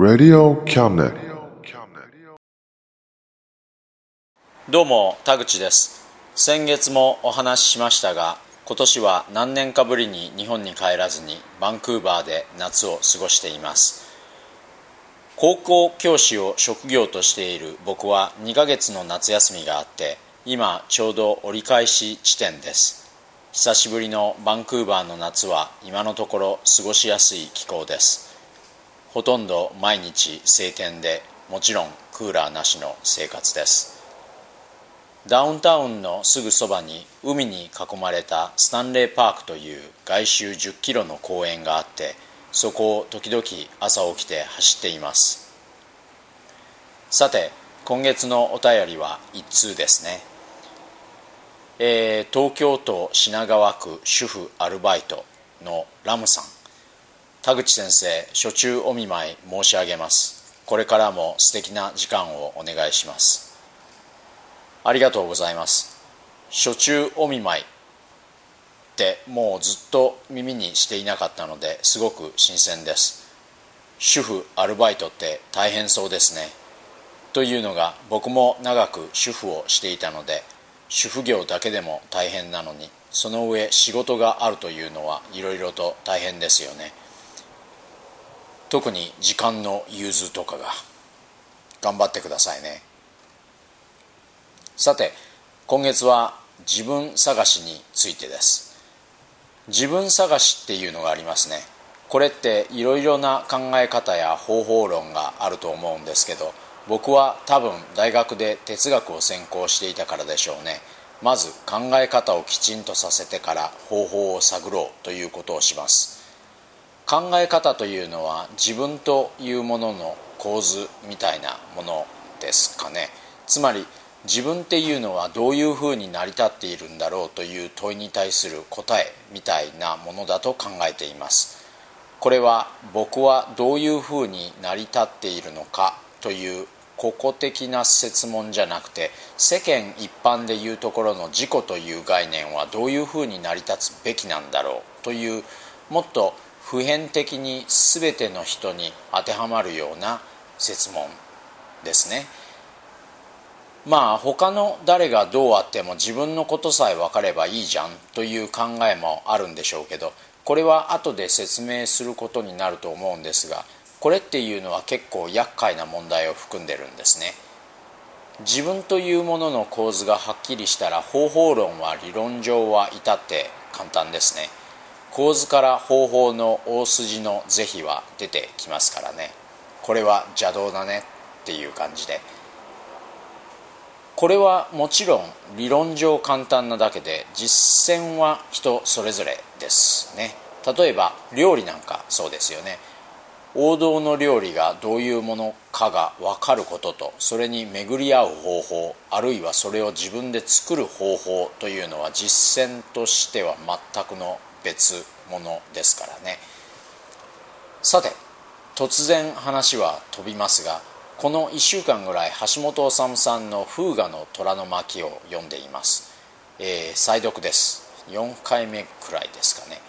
Radio can どうも田口です。先月もお話ししましたが今年は何年かぶりに日本に帰らずにバンクーバーで夏を過ごしています。高校教師を職業としている僕は2ヶ月の夏休みがあって今ちょうど折り返し地点です。久しぶりのバンクーバーの夏は今のところ過ごしやすい気候です。ほとんど毎日晴天でもちろんクーラーなしの生活です。ダウンタウンのすぐそばに海に囲まれたスタンレーパークという外周10キロの公園があってそこを時々朝起きて走っています。さて今月のお便りは1通ですね。えー東京都品川区主婦アルバイトのラムさん。田口先生初中お見舞い申し上げます。これからも素敵な時間をお願いします。ありがとうございます。初中お見舞いってもうずっと耳にしていなかったのですごく新鮮です。主婦アルバイトって大変そうですね。というのが僕も長く主婦をしていたので主婦業だけでも大変なのにその上仕事があるというのはいろいろと大変ですよね。特に時間の融通とかが頑張ってくださいね。さて今月は自分探しについてです。自分探しっていうのがありますね。これっていろいろな考え方や方法論があると思うんですけど僕は多分大学で哲学を専攻していたからでしょうね。まず考え方をきちんとさせてから方法を探ろうということをします。考え方というのは自分というものの構図みたいなものですかね。つまり自分っていうのはどういうふうに成り立っているんだろうという問いに対する答えみたいなものだと考えています。これは僕はどういうふうに成り立っているのかという個々的な設問じゃなくて世間一般でいうところの自己という概念はどういうふうに成り立つべきなんだろうというもっと普遍的に全ての人に当てはまるような設問ですね。まあ他の誰がどうあっても自分のことさえ分かればいいじゃんという考えもあるんでしょうけどこれは後で説明することになると思うんですがこれっていうのは結構厄介な問題を含んでるんですね。自分というものの構図がはっきりしたら方法論は理論上は至って簡単ですね。構図から方法の大筋の是非は出てきますからね。これは邪道だね。っていう感じで。これはもちろん理論上簡単なだけで実践は人それぞれですね。例えば料理なんかそうですよね。王道の料理がどういうものかが分かることとそれに巡り合う方法あるいはそれを自分で作る方法というのは実践としては全くの別物ですからね。さて突然話は飛びますがこの1週間ぐらい橋本治さんの「風雅の虎の巻」を読んでいます、えー、再読です。4回目くらいですかね。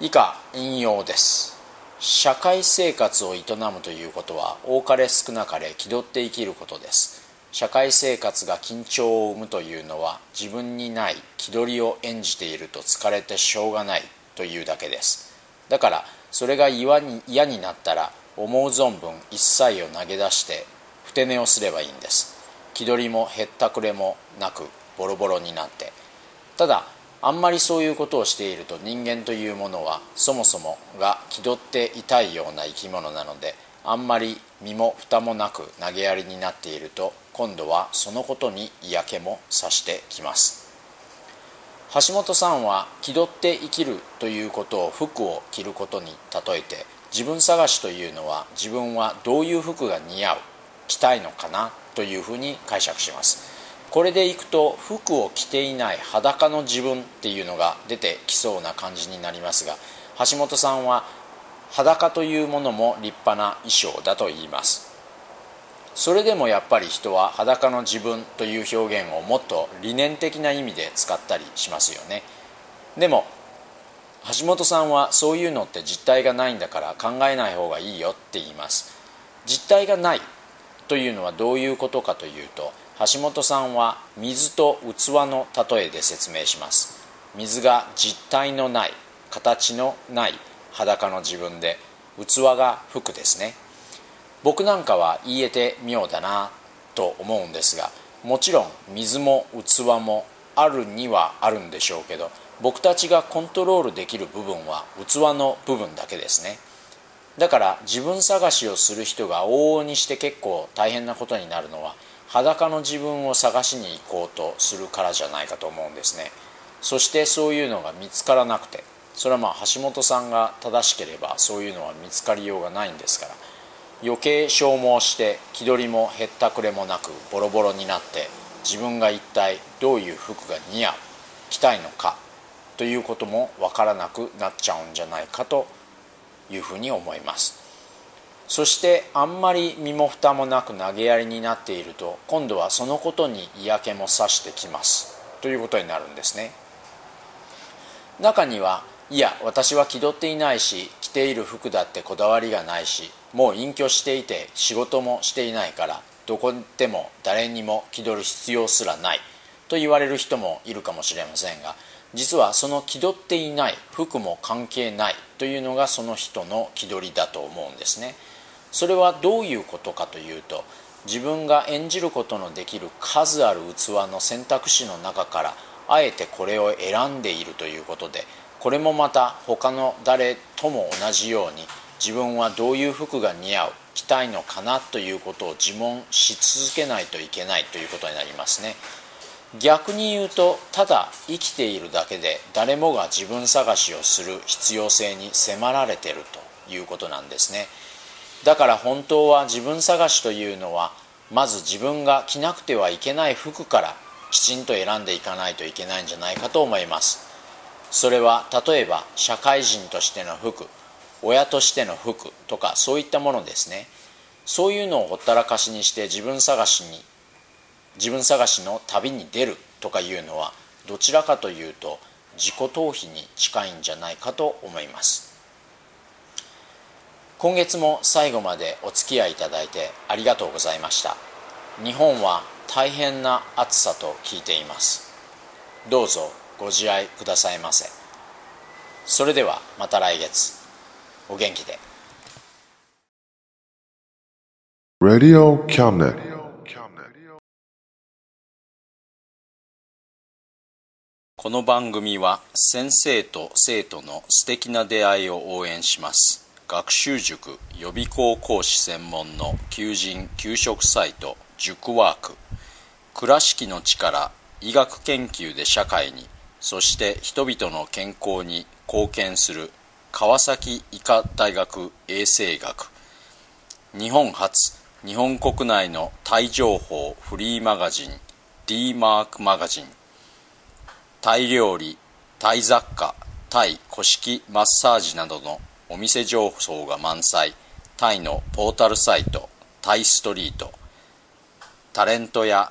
以下引用です。社会生活を営むということは多かれ少なかれ気取って生きることです。社会生活が緊張を生むというのは自分にない気取りを演じていると疲れてしょうがないというだけです。だからそれが嫌に嫌になったら思う存分一切を投げ出してふて寝をすればいいんです。気取りもへったくれもなくボロボロになって。ただあんまりそういうことをしていると人間というものはそもそもが気取っていたいような生き物なのであんまり身も蓋もなく投げやりになっていると今度はそのことに嫌気もさしてきます。橋本さんは気取って生きるということを服を着ることに例えて自分探しというのは自分はどういう服が似合う着たいのかなというふうに解釈します。これでいくと服を着ていない裸の自分っていうのが出てきそうな感じになりますが橋本さんは裸というものも立派な衣装だと言います。それでもやっぱり人は裸の自分という表現をもっと理念的な意味で使ったりしますよね。でも橋本さんはそういうのって実体がないんだから考えない方がいいよって言います。実体がないというのはどういうことかというと橋本さんは水と器の例えで説明します。水が実体のない形のない裸の自分で器が服ですね。僕なんかは言えて妙だなと思うんですがもちろん水も器もあるにはあるんでしょうけど僕たちがコントロールできる部分は器の部分だけですね。だから自分探しをする人が往々にして結構大変なことになるのは裸の自分を探しに行こうとするからじゃないかと思うんですね。そしてそういうのが見つからなくてそれはまあ橋本さんが正しければそういうのは見つかりようがないんですから余計消耗して気取りもへったくれもなくボロボロになって自分が一体どういう服が似合う着たいのかということも分からなくなっちゃうんじゃないかというふうに思います。そしてあんまり身も蓋もなく投げやりになっていると今度はそのことに嫌気もさしてきます。ということになるんですね。中にはいや私は気取っていないし着ている服だってこだわりがないしもう隠居していて仕事もしていないからどこでも誰にも気取る必要すらないと言われる人もいるかもしれませんが実はその気取っていない服も関係ないというのがその人の気取りだと思うんですね。それはどういうことかというと自分が演じることのできる数ある器の選択肢の中からあえてこれを選んでいるということでこれもまた他の誰とも同じように自分はどういう服が似合う着たいのかなということを自問し続けないといけないということになりますね。逆に言うとただ生きているだけで誰もが自分探しをする必要性に迫られてるということなんですね。だから本当は自分探しというのはまず自分が着なくてはいけない服からきちんと選んでいかないといけないんじゃないかと思います。それは例えば社会人としての服親としての服とかそういったものですね。そういうのをほったらかしにして自分探しに自分探しの旅に出るとかいうのはどちらかというと自己逃避に近いんじゃないかと思います。今月も最後までお付き合いいただいてありがとうございました。日本は大変な暑さと聞いています。どうぞご自愛くださいませ。それではまた来月。お元気で。Radio Cabinet. この番組は先生と生徒の素敵な出会いを応援します。学習塾予備校講師専門の求人・給食サイト塾ワーク。倉敷の力医学研究で社会にそして人々の健康に貢献する川崎医科大学衛生学。日本初日本国内のタイ情報フリーマガジン D マークマガジン。タイ料理タイ雑貨タイ古式マッサージなどのお店情報が満載。タイのポータルサイトタイストリート。タレントや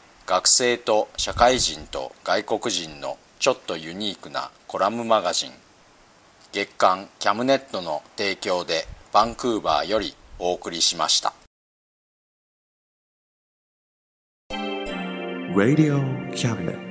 学生と社会人と外国人のちょっとユニークなコラムマガジン月刊キャムネットの提供でバンクーバーよりお送りしました Radio Cabinet.